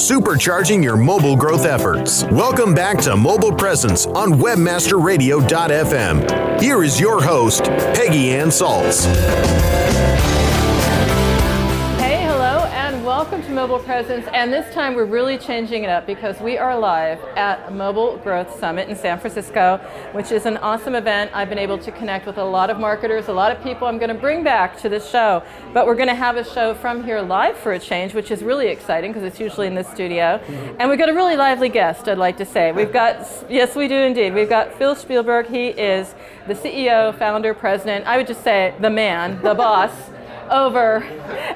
supercharging your mobile growth efforts. Welcome back to Mobile Presence on WebmasterRadio.fm. Here is your host, Peggy Anne Salz. Welcome to Mobile Presence, and this time we're really changing it up because we are live at Mobile Growth Summit in San Francisco, which is an awesome event. I've been able to connect with a lot of marketers, a lot of people I'm going to bring back to this show, but we're going to have a show from here live for a change, which is really exciting because it's usually in the studio. And we've got a really lively guest, I'd like to say. We've got, yes, we do indeed. We've got Phil Shpilberg. He is the CEO, founder, president, I would just say the man, the boss over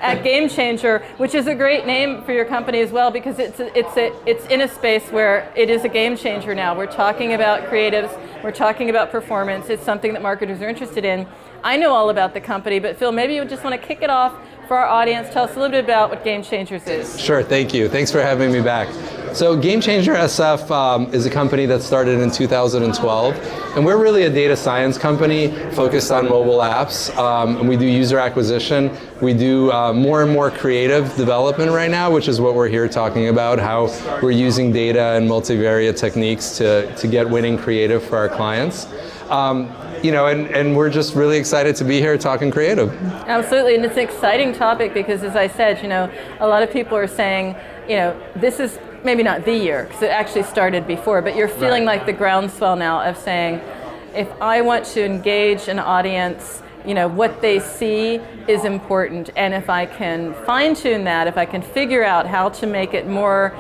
at Game Changer, which is a great name for your company as well because it's a, it's a, it's in a space where it is a game changer now. We're talking about creatives, we're talking about performance. It's something that marketers are interested in. I know all about the company, but Phil, maybe you just want to kick it off for our audience. Tell us a little bit about what Game Changers is. Sure, thank you. Thanks for having me back. So Game Changer SF um, is a company that started in 2012, and we're really a data science company focused on mobile apps. Um, and we do user acquisition. We do uh, more and more creative development right now, which is what we're here talking about, how we're using data and multivariate techniques to, to get winning creative for our clients. Um, you know, and, and we're just really excited to be here talking creative. Absolutely, and it's an exciting topic because, as I said, you know, a lot of people are saying, you know, this is maybe not the year because it actually started before, but you're feeling right. like the groundswell now of saying, if I want to engage an audience, you know, what they see is important, and if I can fine tune that, if I can figure out how to make it more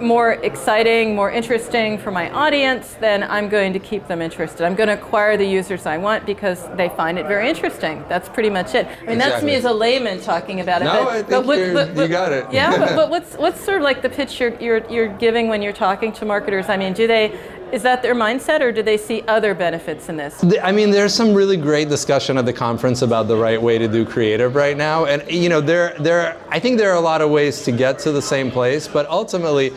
more exciting, more interesting for my audience, then I'm going to keep them interested. I'm going to acquire the users I want because they find it very interesting. That's pretty much it. I mean, exactly. that's me as a layman talking about it. No, but, I think but what, but, but, you got it. yeah, but, but, what's what's sort of like the pitch you're, you're you're giving when you're talking to marketers? I mean, do they is that their mindset, or do they see other benefits in this? I mean, there's some really great discussion at the conference about the right way to do creative right now, and you know, there, there, I think there are a lot of ways to get to the same place, but ultimately,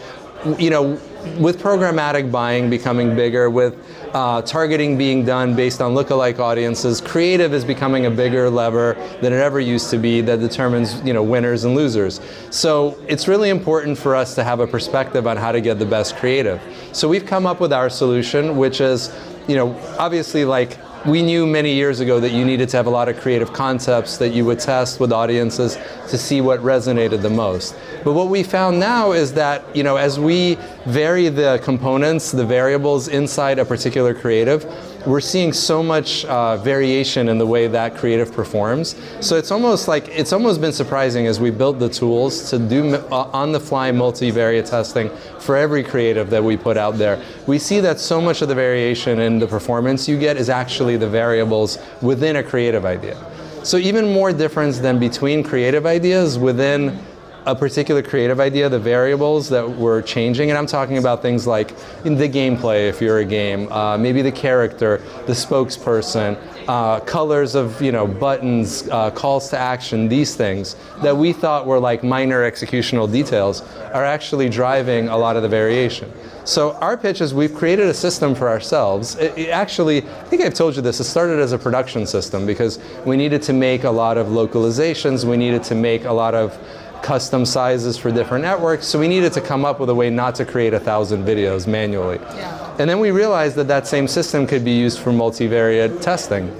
you know, with programmatic buying becoming bigger, with uh, targeting being done based on lookalike audiences, creative is becoming a bigger lever than it ever used to be that determines you know winners and losers. So it's really important for us to have a perspective on how to get the best creative. So we've come up with our solution, which is you know obviously like we knew many years ago that you needed to have a lot of creative concepts that you would test with audiences to see what resonated the most. But what we found now is that, you know, as we vary the components, the variables inside a particular creative, we're seeing so much uh, variation in the way that creative performs. So it's almost like it's almost been surprising as we built the tools to do uh, on-the-fly multivariate testing for every creative that we put out there. We see that so much of the variation in the performance you get is actually the variables within a creative idea. So even more difference than between creative ideas within a particular creative idea, the variables that we're changing, and I'm talking about things like in the gameplay, if you're a game, uh, maybe the character, the spokesperson, uh, colors of you know buttons, uh, calls to action, these things that we thought were like minor executional details are actually driving a lot of the variation. So our pitch is we've created a system for ourselves. It, it actually, I think I've told you this, it started as a production system because we needed to make a lot of localizations, we needed to make a lot of custom sizes for different networks, so we needed to come up with a way not to create a thousand videos manually. Yeah. And then we realized that that same system could be used for multivariate testing.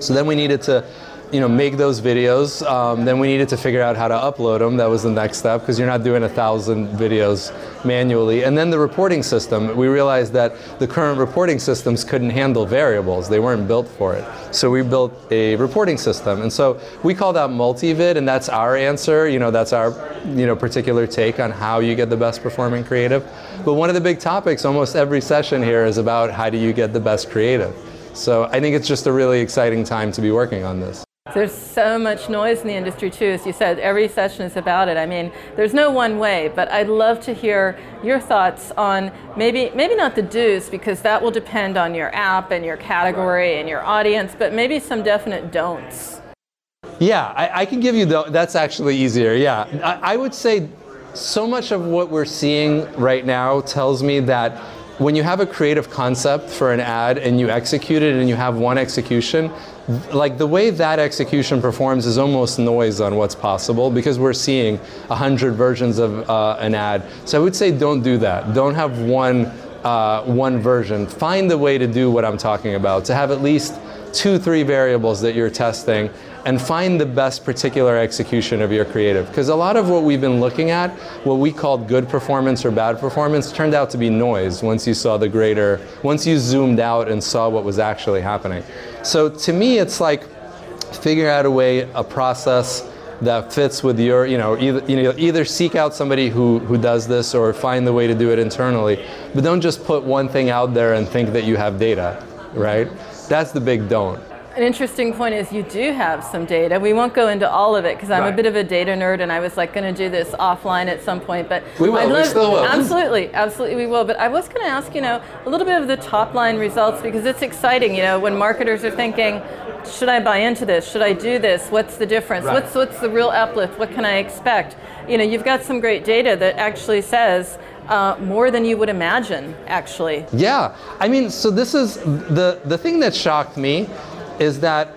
So then we needed to you know, make those videos. Um, then we needed to figure out how to upload them. That was the next step because you're not doing a thousand videos manually. And then the reporting system, we realized that the current reporting systems couldn't handle variables. They weren't built for it. So we built a reporting system. And so we call that multivid, and that's our answer. You know, that's our you know, particular take on how you get the best performing creative. But one of the big topics almost every session here is about how do you get the best creative. So I think it's just a really exciting time to be working on this. There's so much noise in the industry too, as you said, every session is about it. I mean, there's no one way, but I'd love to hear your thoughts on maybe, maybe not the do's, because that will depend on your app and your category and your audience, but maybe some definite don'ts. Yeah, I, I can give you, the, that's actually easier, yeah. I, I would say so much of what we're seeing right now tells me that when you have a creative concept for an ad and you execute it and you have one execution, like the way that execution performs is almost noise on what's possible because we're seeing a hundred versions of uh, an ad. So I would say don't do that. Don't have one uh, one version. Find the way to do what I'm talking about. To have at least two, three variables that you're testing and find the best particular execution of your creative. Because a lot of what we've been looking at, what we called good performance or bad performance, turned out to be noise once you saw the greater, once you zoomed out and saw what was actually happening. So to me, it's like figure out a way, a process that fits with your, you know, either, you know, either seek out somebody who, who does this or find the way to do it internally. But don't just put one thing out there and think that you have data, right? That's the big don't. An interesting point is you do have some data. We won't go into all of it because I'm Right. a bit of a data nerd and I was like going to do this offline at some point. But We will, I'd we still will. Absolutely, absolutely, we will. But I was going to ask, you know, a little bit of the top line results because it's exciting. You know, when marketers are thinking, should I buy into this? Should I do this? What's the difference? Right. What's what's the real uplift? What can I expect? You know, you've got some great data that actually says uh, more than you would imagine. Actually, Yeah, I mean, so this is the the thing that shocked me is that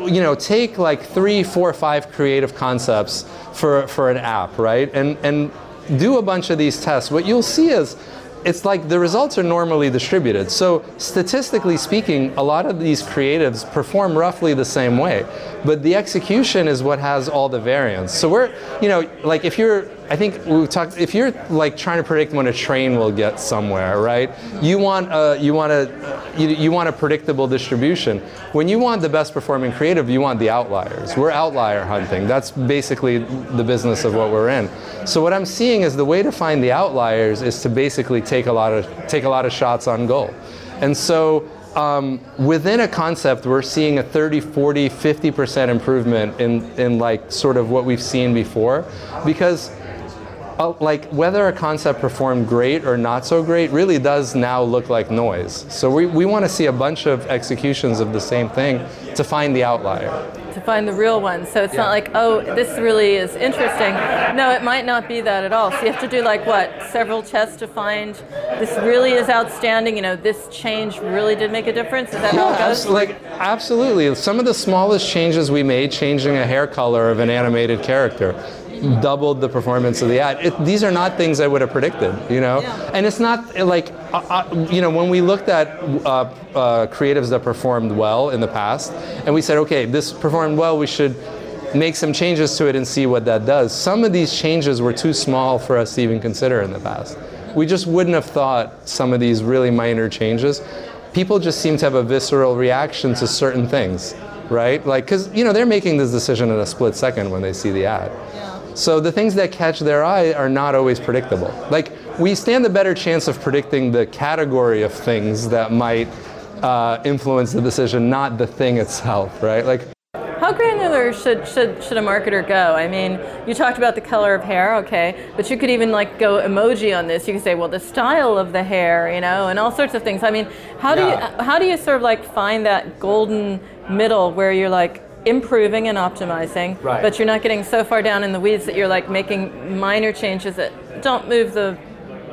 you know take like three, four, five creative concepts for for an app, right? And and do a bunch of these tests. What you'll see is it's like the results are normally distributed. So statistically speaking, a lot of these creatives perform roughly the same way, but the execution is what has all the variance. So we're, you know, like if you're, I think we talked, if you're like trying to predict when a train will get somewhere, right? You want a, you want a, you, you want a predictable distribution. When you want the best performing creative, you want the outliers. We're outlier hunting. That's basically the business of what we're in. So what I'm seeing is the way to find the outliers is to basically take a lot of take a lot of shots on goal. And so um, within a concept, we're seeing a 30, 40, 50% improvement in, in like sort of what we've seen before. Because uh, like whether a concept performed great or not so great really does now look like noise. So we, we want to see a bunch of executions of the same thing to find the outlier. to find the real one. So it's not like, oh, this really is interesting. No, it might not be that at all. So you have to do like what, several tests to find this really is outstanding. You know, this change really did make a difference. Is that how it goes? abs- like absolutely. Some of the smallest changes we made, changing a hair color of an animated character, doubled the performance of the ad. It, these are not things I would have predicted, you know. And it's not like, uh, uh, you know, when we looked at uh, uh, creatives that performed well in the past, and we said, okay, this performed well, we should make some changes to it and see what that does. Some of these changes were too small for us to even consider in the past. We just wouldn't have thought some of these really minor changes. People just seem to have a visceral reaction to certain things, right? Like, because, you know, they're making this decision in a split second when they see the ad. So the things that catch their eye are not always predictable. Like, we stand a better chance of predicting the category of things that might uh, influence the decision, not the thing itself, right? Like, How granular should, should, should a marketer go? I mean, you talked about the color of hair, okay, but you could even like go emoji on this. You could say, well, the style of the hair, you know, and all sorts of things. I mean, how do Yeah. you how do you sort of like find that golden middle where you're like improving and optimizing, Right. but you're not getting so far down in the weeds that you're like making minor changes that don't move the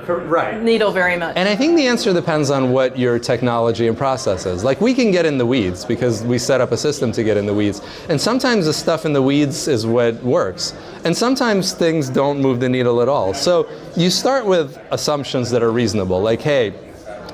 right. needle very much. And I think the answer depends on what your technology and process is. Like we can get in the weeds because we set up a system to get in the weeds. And sometimes the stuff in the weeds is what works. And sometimes things don't move the needle at all. So you start with assumptions that are reasonable. Like, hey,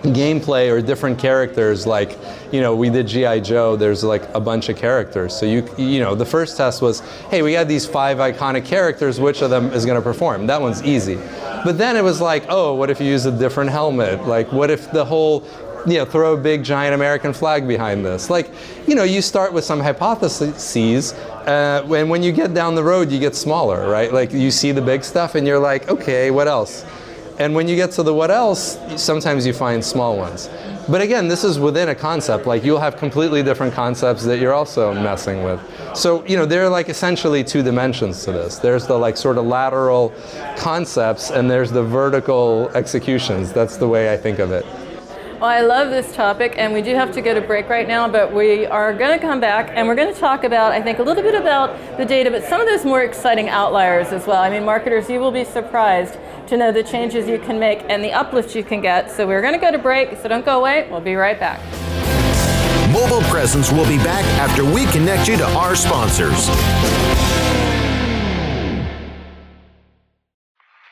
gameplay or different characters like you know we did gi joe there's like a bunch of characters. So you you know the first test was hey we had these five iconic characters which of them is going to perform? That one's easy. But then it was like oh what if you use a different helmet? Like what if the whole you know throw a big giant american flag behind this? Like you know you start with some hypotheses uh, and when you get down the road you get smaller right? Like you see the big stuff and you're like okay what else and when you get to the what else, sometimes you find small ones. But again, this is within a concept. Like you'll have completely different concepts that you're also messing with. So, you know, there are like essentially two dimensions to this. There's the like sort of lateral concepts and there's the vertical executions. That's the way I think of it. Well, I love this topic, and we do have to go to break right now, but we are going to come back and we're going to talk about, I think, a little bit about the data, but some of those more exciting outliers as well. I mean, marketers, you will be surprised to know the changes you can make and the uplift you can get. So we're going to go to break, so don't go away. We'll be right back. Mobile Presence will be back after we connect you to our sponsors.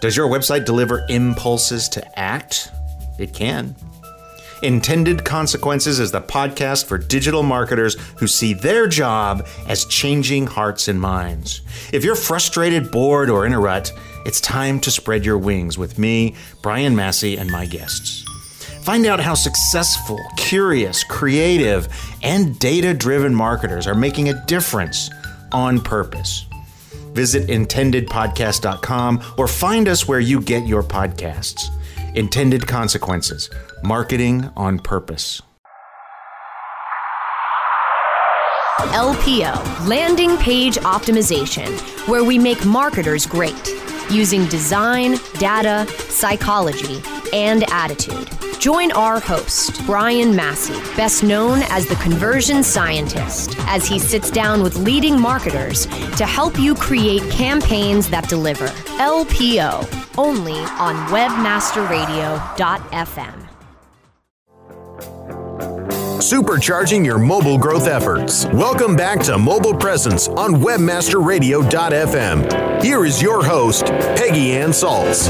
Does your website deliver impulses to act? It can. Intended Consequences is the podcast for digital marketers who see their job as changing hearts and minds. If you're frustrated, bored, or in a rut, it's time to spread your wings with me, Brian Massey, and my guests. Find out how successful, curious, creative, and data driven marketers are making a difference on purpose. Visit intendedpodcast.com or find us where you get your podcasts. Intended Consequences Marketing on Purpose. LPO, Landing Page Optimization, where we make marketers great using design, data, psychology, and attitude. Join our host, Brian Massey, best known as the conversion scientist, as he sits down with leading marketers to help you create campaigns that deliver. LPO, only on webmasterradio.fm. Supercharging your mobile growth efforts. Welcome back to Mobile Presence on WebmasterRadio.fm. Here is your host, Peggy Anne Salz.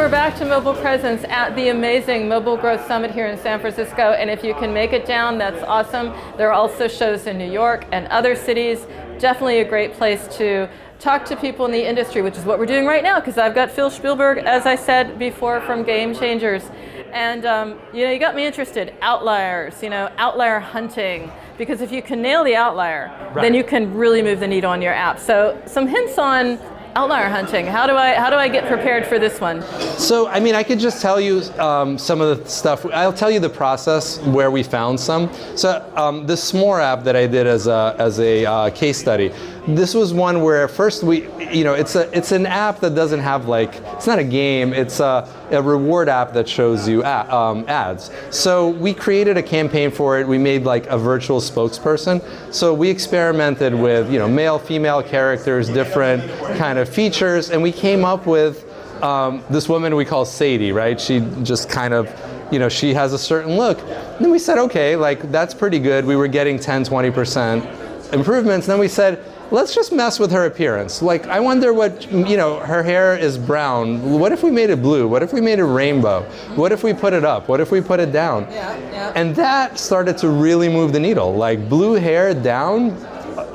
We're back to Mobile Presence at the amazing Mobile Growth Summit here in San Francisco. And if you can make it down, that's awesome. There are also shows in New York and other cities. Definitely a great place to talk to people in the industry, which is what we're doing right now, because I've got Phil Shpilberg, as I said before, from Game Changers. And um, you know, you got me interested. Outliers, you know, outlier hunting. Because if you can nail the outlier, right. then you can really move the needle on your app. So some hints on outlier hunting. How do I how do I get prepared for this one? So I mean, I could just tell you um, some of the stuff. I'll tell you the process where we found some. So um, the S'more app that I did as a as a uh, case study. This was one where first we, you know, it's a it's an app that doesn't have like it's not a game. It's a, a reward app that shows you um, ads. So we created a campaign for it. We made like a virtual spokesperson. So we experimented with you know male female characters, different kind of features, and we came up with um, this woman we call Sadie. Right? She just kind of you know, she has a certain look. And then we said, okay, like that's pretty good. We were getting 10, 20% improvements. And then we said, let's just mess with her appearance. Like, I wonder what, you know, her hair is brown. What if we made it blue? What if we made it rainbow? What if we put it up? What if we put it down? Yeah, yeah. And that started to really move the needle. Like, blue hair down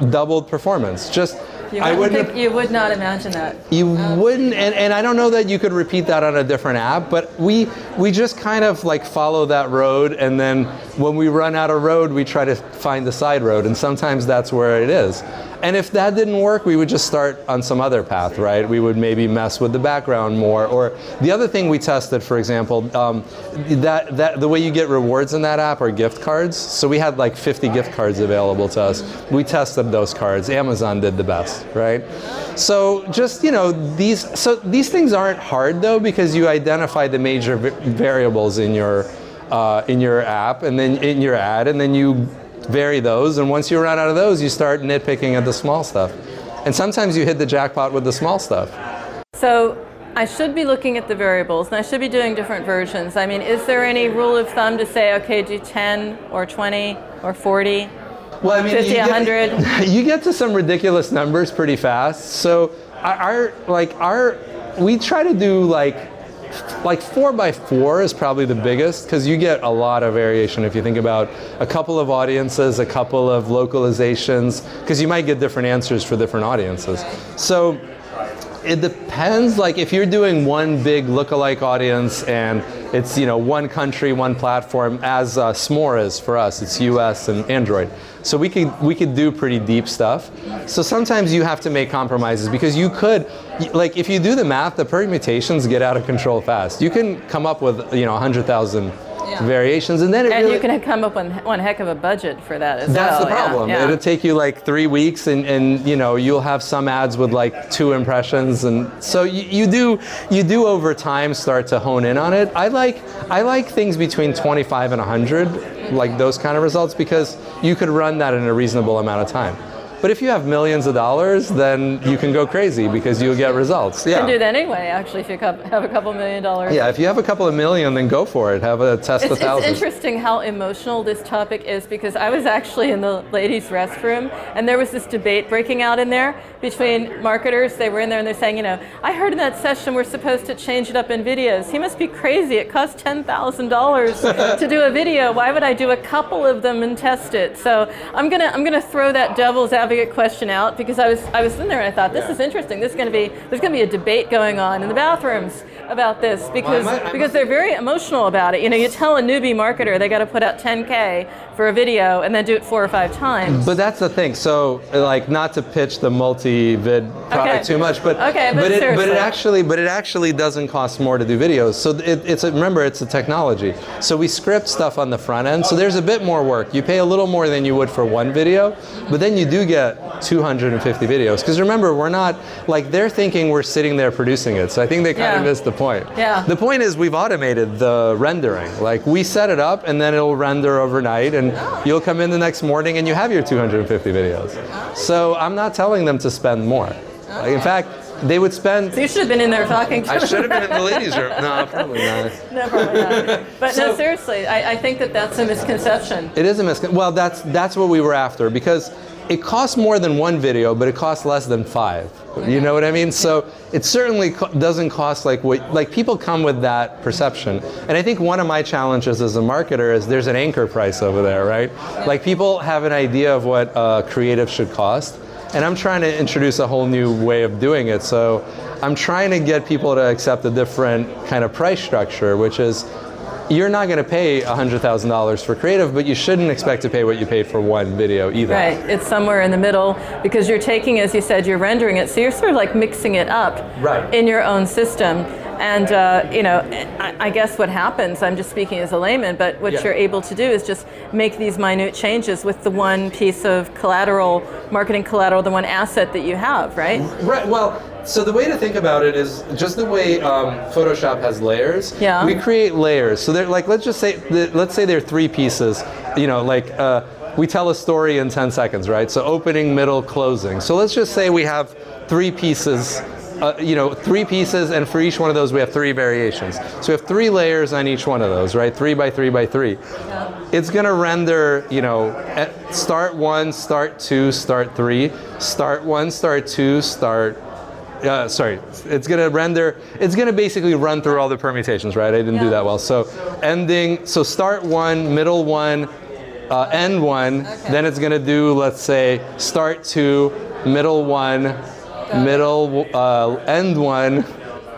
doubled performance. Just, you I wouldn't think, you would not imagine that. You um, wouldn't, and, and I don't know that you could repeat that on a different app, but we we just kind of like follow that road, and then when we run out of road, we try to find the side road, and sometimes that's where it is. And if that didn't work, we would just start on some other path, right? We would maybe mess with the background more. Or the other thing we tested, for example, um, that, that the way you get rewards in that app are gift cards. So we had like 50 gift cards available to us. We tested those cards. Amazon did the best, right? So just you know these so these things aren't hard though because you identify the major variables in your uh, in your app and then in your ad and then you vary those and once you run out of those you start nitpicking at the small stuff and sometimes you hit the jackpot with the small stuff So I should be looking at the variables and I should be doing different versions. I mean, is there any rule of thumb to say, okay, do 10 or 20 or 40? well i mean 50, you, 100. get, you get to some ridiculous numbers pretty fast so our like our we try to do like like four by four is probably the biggest because you get a lot of variation if you think about a couple of audiences, a couple of localizations, because you might get different answers for different audiences. So it depends. Like if you're doing one big look-alike audience and it's you know one country, one platform, as uh, S'more is for us, it's U.S. and Android. So we could we could do pretty deep stuff. So sometimes you have to make compromises because you could, like if you do the math, the permutations get out of control fast. You can come up with you know 100,000 yeah. variations, and then it and really, you can come up with one heck of a budget for that as that's well. That's the problem. Yeah. It'll take you like three weeks, and, and you know you'll have some ads with like two impressions, and so you, you do you do over time start to hone in on it. I like I like things between 25 and 100, like those kind of results, because you could run that in a reasonable amount of time. But if you have millions of dollars, then you can go crazy because you'll get results. Yeah. You can do that anyway, actually, if you have a couple million dollars. Yeah, if you have a couple of million, then go for it. Have a test It's, a it's interesting how emotional this topic is because I was actually in the ladies' restroom and there was this debate breaking out in there between marketers. They were in there and they're saying, you know, I heard in that session we're supposed to change it up in videos. He must be crazy. It costs $10,000 to do a video. Why would I do a couple of them and test it? So I'm gonna I'm gonna throw that devil's advocate question out because I was I was in there and I thought this is interesting. This is gonna be there's gonna be a debate going on in the bathrooms about this because might- I because they're very emotional about it. You know, you tell a newbie marketer they got to put out 10k for a video and then do it four or five times. But that's the thing. So, like, not to pitch the multi-vid product Okay. too much, but Okay, but but, it, but it actually but it actually doesn't cost more to do videos. So it, it's a, remember it's a technology. So we script stuff on the front end. So there's a bit more work. You pay a little more than you would for one video, but then you do get 250 videos. Because remember, we're not like they're thinking we're sitting there producing it. So I think they kind of missed the point. Yeah. The point is we've automated the rendering. Like we set it up and then it'll render overnight and oh. you'll come in the next morning and you have your 250 videos. Oh. So I'm not telling them to spend more. Like, in oh. fact, they would spend. you should have been in there talking to I should have been in the ladies' room. No, probably not. No, probably not. But no, seriously, I, I think that that's a misconception. It is a misconception. Well, that's that's what we were after because it costs more than one video, but it costs less than five. You know what I mean? So it certainly co- doesn't cost like what like people come with that perception. And I think one of my challenges as a marketer is there's an anchor price over there, right? Like people have an idea of what uh, creative should cost. And I'm trying to introduce a whole new way of doing it. So I'm trying to get people to accept a different kind of price structure, which is you're not going to pay $100,000 for creative, but you shouldn't expect to pay what you paid for one video either. Right, it's somewhere in the middle because you're taking, as you said, you're rendering it, so you're sort of like mixing it up Right. in your own system. And uh, you know, I, I guess what happens, I'm just speaking as a layman, but what Yeah. you're able to do is just make these minute changes with the one piece of collateral, marketing collateral, the one asset that you have, right? Right. Well, so the way to think about it is just the way um, Photoshop has layers. Yeah. We create layers. So they're like, let's just say, let's say there are three pieces. You know, like uh, we tell a story in 10 seconds, right? So opening, middle, closing. So let's just say we have three pieces. Uh, you know, three pieces, and for each one of those, we have three variations. So we have three layers on each one of those, right? Three by three by three. It's gonna render, you know, start one, start two, start three, start one, start two, start uh, sorry, it's gonna render, it's gonna basically run through all the permutations, right? I didn't do that well. So ending, so start one, middle one, uh, end one, then it's gonna do, let's say, start two, middle one, middle, uh, end one.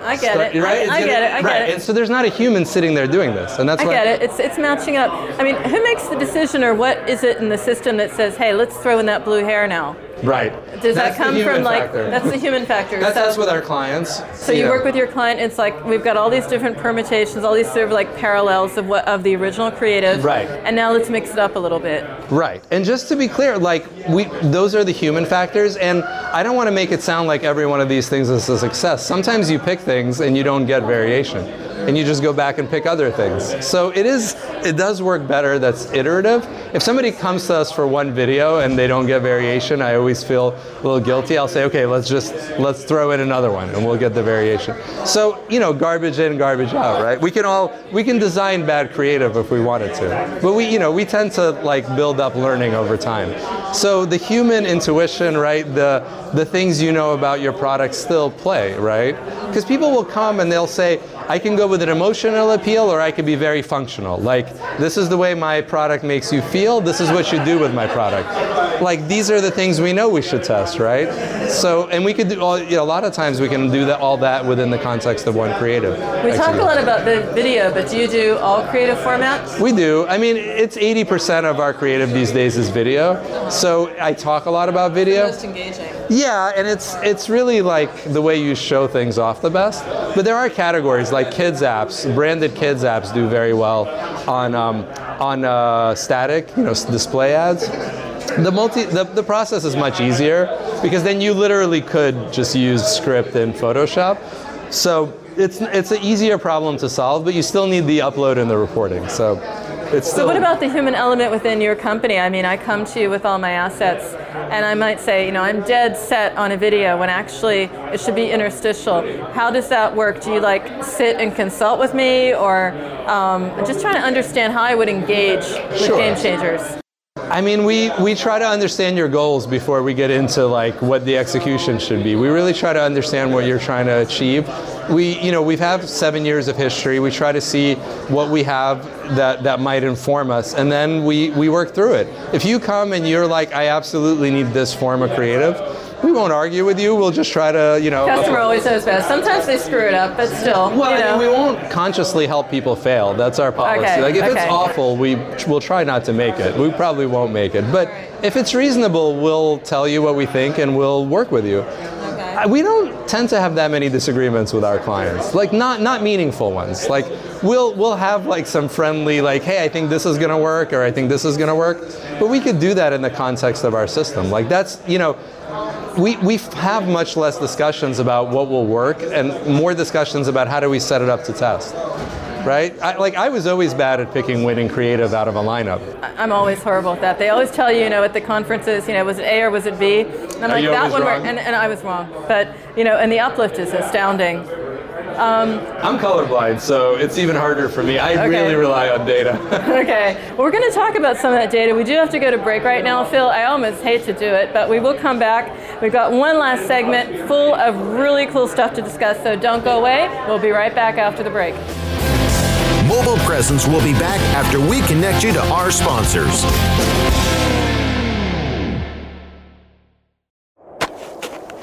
I get start- it. Right? I, I get it. I right. get And so there's not a human sitting there doing this, and that's I why. get it. It's it's matching up. I mean, who makes the decision, or what is it in the system that says, "Hey, let's throw in that blue hair now"? Right. Does That's that come from human like factor. that's the human factor? That's so, us with our clients. so you know. work with your client. It's like we've got all these different permutations, all these sort of like parallels of what of the original creative. Right. And now let's mix it up a little bit. Right. And just to be clear, like we those are the human factors and I don't want to make it sound like every one of these things is a success. Sometimes you pick things and you don't get variation. And you just go back and pick other things. So it is it does work better that's iterative. If somebody comes to us for one video and they don't get variation, I always feel a little guilty. I'll say, okay, let's just let's throw in another one and we'll get the variation. So, you know, garbage in, garbage out, right? We can all we can design bad creative if we wanted to. But we, you know, we tend to like build up learning over time. So the human intuition, right? The the things you know about your product still play, right? Because people will come and they'll say, I can go with an emotional appeal or I can be very functional. Like, this is the way my product makes you feel, this is what you do with my product. Like, these are the things we know we should test, right? So, and we could do, all, you know, a lot of times we can do that, all that within the context of one creative. We talk a lot about the video, but do you do all creative formats? We do. I mean, it's 80% of our creative these days is video. So I talk a lot about video. Most engaging. Yeah, and it's it's really like the way you show things off the best. But there are categories like kids apps, branded kids apps do very well on um, on uh, static, you know, display ads. The multi the, the process is much easier because then you literally could just use script in Photoshop. So it's it's an easier problem to solve, but you still need the upload and the reporting. So it's still So what about the human element within your company? I mean, I come to you with all my assets, and I might say, you know, I'm dead set on a video when actually it should be interstitial. How does that work? Do you like sit and consult with me, or um, just trying to understand how I would engage with Sure. game changers? I mean, we, we try to understand your goals before we get into like what the execution should be. We really try to understand what you're trying to achieve. We, you know, we've have seven years of history. We try to see what we have that, that might inform us, and then we, we work through it. If you come and you're like, I absolutely need this form of creative, we won't argue with you. We'll just try to, you know. Customer always knows best. Sometimes they screw it up, but still, Well, you I know. mean, we won't consciously help people fail. That's our policy. Okay, Like, if okay. it's awful, we will try not to make it. We probably won't make it. But if it's reasonable, we'll tell you what we think and we'll work with you. We don't tend to have that many disagreements with our clients. Like, not not meaningful ones. Like, we'll we'll have like some friendly, like, hey, I think this is gonna work, or I think this is gonna work. But we could do that in the context of our system. Like, that's you know we, we have much less discussions about what will work and more discussions about how do we set it up to test right I, like i was always bad at picking winning creative out of a lineup I'm always horrible at that. They always tell you, you know, at the conferences, you know, was it A or was it B? And I'm like, you that one, wrong? worked, and, and I was wrong. But you know, and the uplift is astounding. Um, i'm colorblind so it's even harder for me i Okay. really rely on data Okay, well, we're going to talk about some of that data. We do have to go to break right now, Phil. I almost hate to do it, but we will come back. We've got one last segment full of really cool stuff to discuss, so don't go away. We'll be right back after the break. Mobile Presence will be back after we connect you to our sponsors.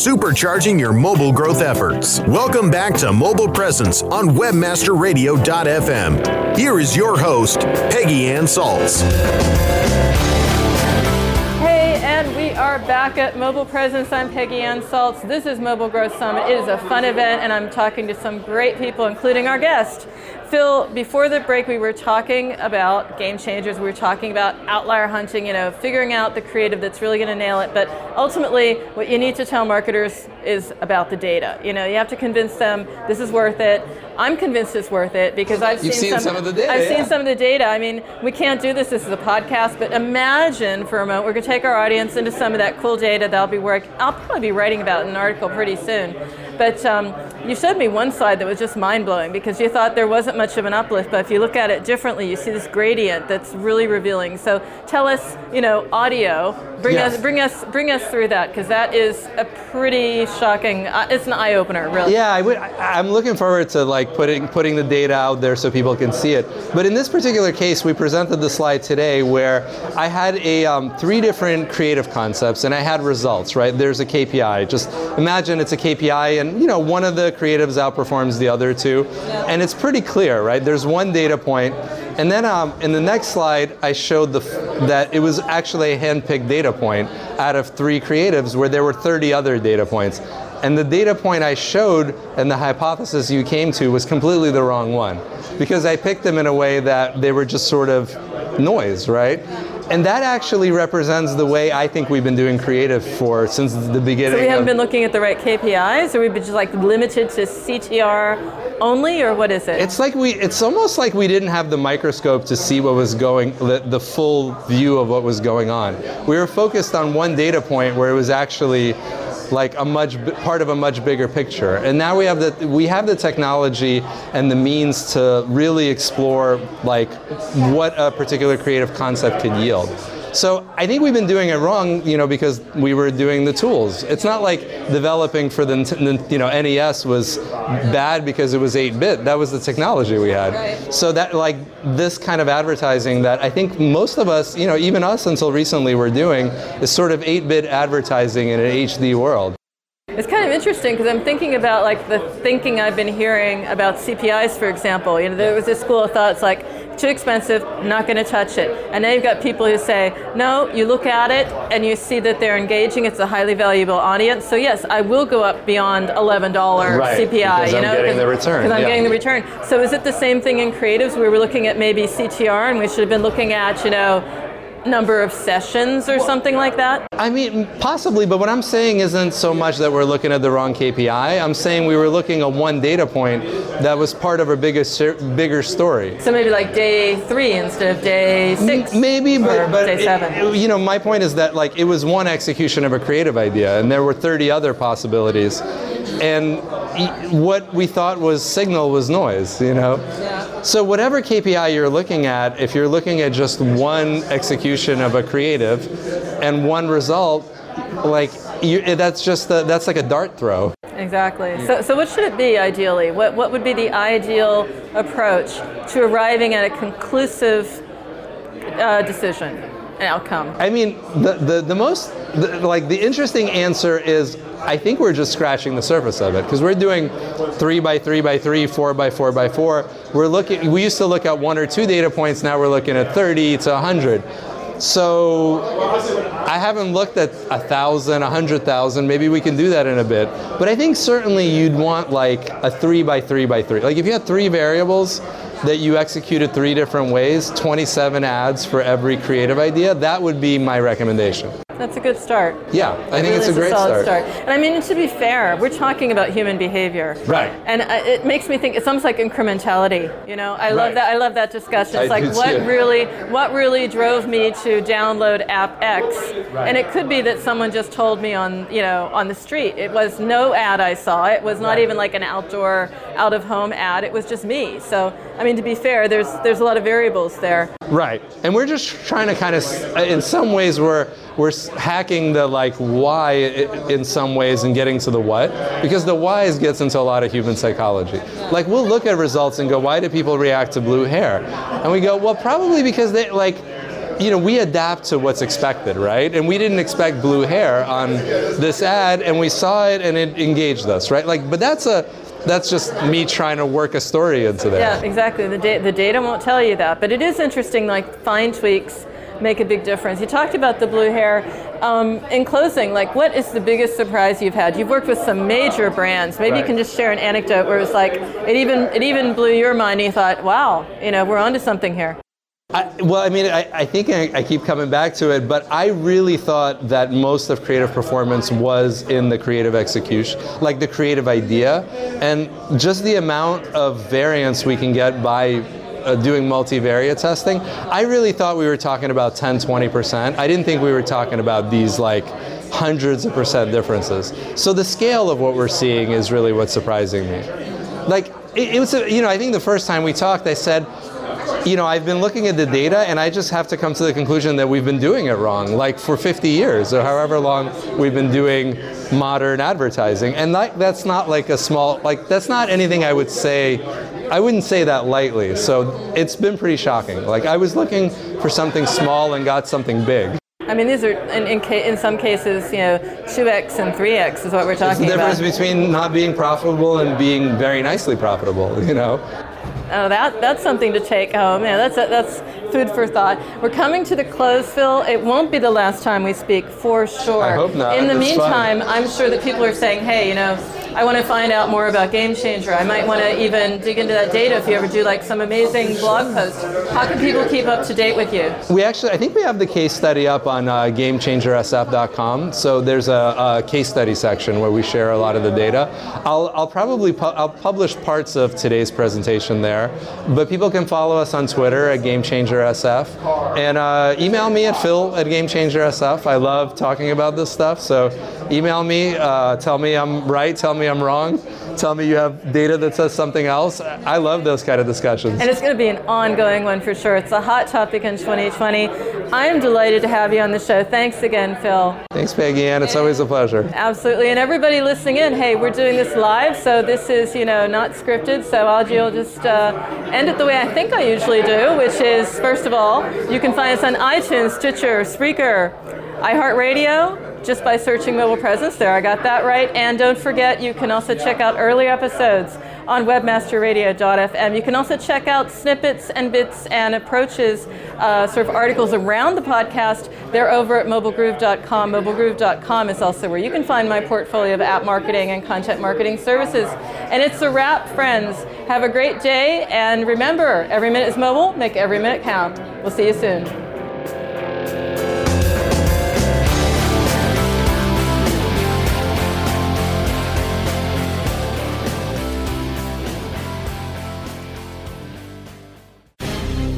Supercharging your mobile growth efforts. Welcome back to Mobile Presence on WebmasterRadio.fm. Here is your host, Peggy Anne Salz. Hey, and we are back at Mobile Presence. I'm Peggy Anne Salz. This is Mobile Growth Summit. It is a fun event, and I'm talking to some great people, including our guest. Phil, before the break, we were talking about game changers. We were talking about outlier hunting, you know, figuring out the creative that's really going to nail it. But ultimately, what you need to tell marketers is about the data. You know, you have to convince them this is worth it. I'm convinced it's worth it because I've seen, seen some of the data, I've yeah. seen some of the data. I mean, we can't do this. This is a podcast, but imagine for a moment we're going to take our audience into some of that cool data that I'll be work. I'll probably be writing about in an article pretty soon. But um, you showed me one slide that was just mind blowing because you thought there wasn't much of an uplift, but if you look at it differently, you see this gradient that's really revealing. So tell us, you know, audio. Bring Yes. us, bring us, bring us through that because that is a pretty shocking. Uh, it's an eye opener, really. Yeah, I would, I- I'm looking forward to like putting putting the data out there so people can see it. But in this particular case, we presented the slide today where I had a um, three different creative concepts and I had results. Right, there's a KPI. Just imagine it's a KPI, and you know one of the creatives outperforms the other two, and it's pretty clear. Right, there's one data point. And then um, in the next slide, I showed the f- that it was actually a hand-picked data point out of three creatives, where there were 30 other data points. And the data point I showed and the hypothesis you came to was completely the wrong one because I picked them in a way that they were just sort of noise, right? And that actually represents the way I think we've been doing creative for since the beginning. So we haven't been looking at the right KPIs, or we've been just like limited to CTR only, or what is it? It's like we. It's almost like we didn't have the microscope to see what was going, the, the full view of what was going on. We were focused on one data point where it was actually like a much part of a much bigger picture. And now we have the we have the technology and the means to really explore like what a particular creative concept could yield. So I think we've been doing it wrong, you know, because we were doing the tools. It's not like developing for the, you know, NES was bad because it was 8-bit. That was the technology we had. So that like this kind of advertising that I think most of us, you know, even us until recently were doing is sort of 8-bit advertising in an HD world. It's kind of interesting because I'm thinking about like the thinking I've been hearing about CPIs, for example. You know, there was this school of thought, it's like too expensive, not going to touch it. And now you've got people who say, no, you look at it and you see that they're engaging. It's a highly valuable audience. So yes, I will go up beyond $11 Right, CPI. because you I'm know, getting the return, Because I'm yeah. getting the return. So is it the same thing in creatives? We were looking at maybe CTR and we should have been looking at, you know, number of sessions or something like that? I mean, possibly, but what I'm saying isn't so much that we're looking at the wrong KPI. I'm saying we were looking at one data point that was part of a bigger, bigger story. So maybe like day three instead of day six. Maybe, or but, but day it- seven. it- you know, my point is that like it was one execution of a creative idea, and there were 30 other possibilities, and what we thought was signal was noise. You know, so whatever KPI you're looking at, if you're looking at just one execution of a creative and one result, like you, that's just a, that's like a dart throw. Exactly. So, so what should it be ideally? What, what would be the ideal approach to arriving at a conclusive uh, decision and outcome? I mean, the, the, the most, the, like, the interesting answer is I think we're just scratching the surface of it because we're doing three by three by three, four by four by four. We're looking, we used to look at one or two data points, now we're looking at 30 to 100. So I haven't looked at a thousand, a hundred thousand. Maybe we can do that in a bit. But I think certainly you'd want like a three by three by three. Like if you had three variables that you executed three different ways, 27 ads for every creative idea, that would be my recommendation. That's a good start. Yeah, I think really it's a great solid start. And I mean, to be fair, we're talking about human behavior. Right. And uh, it makes me think it's almost like incrementality. You know, I love that. I love that discussion. It's I like what too. really, what really drove me to download app X. Right. And it could be that someone just told me on, you know, on the street. It was no ad I saw. It was not Right. even like an outdoor, out of home ad. It was just me. So, I mean, to be fair, there's there's a lot of variables there. Right, and we're just trying to kind of, uh, in some ways, we're we're hacking the like why in some ways and getting to the what because the whys gets into a lot of human psychology. Like we'll look at results and go, why do people react to blue hair? And we go, well, probably because they like. You know, we adapt to what's expected, right? And we didn't expect blue hair on this ad, and we saw it, and it engaged us, right? Like, but that's a, that's just me trying to work a story into there. Yeah, exactly. The, da- the data won't tell you that, but it is interesting. Like fine tweaks make a big difference. You talked about the blue hair. Um, in closing, like what is the biggest surprise you've had? You've worked with some major brands. Maybe you can just share an anecdote where it was like it even it even blew your mind. And you thought, wow, you know, we're onto something here. I, well, I mean, I, I think I, I keep coming back to it, but I really thought that most of creative performance was in the creative execution, like the creative idea, and just the amount of variance we can get by uh, doing multivariate testing. I really thought we were talking about 10, 20%. I didn't think we were talking about these like hundreds of percent differences. So the scale of what we're seeing is really what's surprising me. Like, it, was, you know, I think the first time we talked, I said, you know, I've been looking at the data and I just have to come to the conclusion that we've been doing it wrong, like for 50 years or however long we've been doing modern advertising. And that, that's not like a small, like, that's not anything I would say, I wouldn't say that lightly. So it's been pretty shocking. Like, I was looking for something small and got something big. I mean, these are in in, ca- in some cases, you know, two x and three x is what we're It's the talking difference about. between not being profitable and being very nicely profitable, you know? Oh, that that's something to take home. Yeah, that's that's food for thought. We're coming to the close, Phil. It won't be the last time we speak, for sure. I hope not. In the It's fun. meantime, I'm sure that people are saying, hey, you know, I want to find out more about Game Changer. I might want to even dig into that data if you ever do like some amazing blog posts. How can people keep up to date with you? We actually, I think we have the case study up on uh, GameChangerSF.com. So there's a, a case study section where we share a lot of the data. I'll, I'll probably pu- I'll publish parts of today's presentation there, but people can follow us on Twitter at GameChangerSF and uh, email me at Phil at GameChangerSF. I love talking about this stuff, so email me, uh, tell me I'm right, tell me I'm wrong, tell me you have data that says something else. I love those kind of discussions. And it's going to be an ongoing one for sure. It's a hot topic in 2020. I'm delighted to have you on the show. Thanks again, Phil. Thanks, Peggy Anne. It's always a pleasure. Absolutely. And everybody listening in, hey, we're doing this live, so this is, you know, not scripted. So I'll will just uh, end it the way I think I usually do, which is, first of all, you can find us on iTunes, Stitcher, Spreaker, iHeartRadio, just by searching mobile presence. There, I got that right. And don't forget, you can also check out earlier episodes on webmasterradio.fm. You can also check out snippets and bits and approaches, uh, sort of articles around the podcast. They're over at mobilegroove.com. Mobilegroove.com is also where you can find my portfolio of app marketing and content marketing services. And it's a wrap, friends. Have a great day. And remember, every minute is mobile. Make every minute count. We'll see you soon.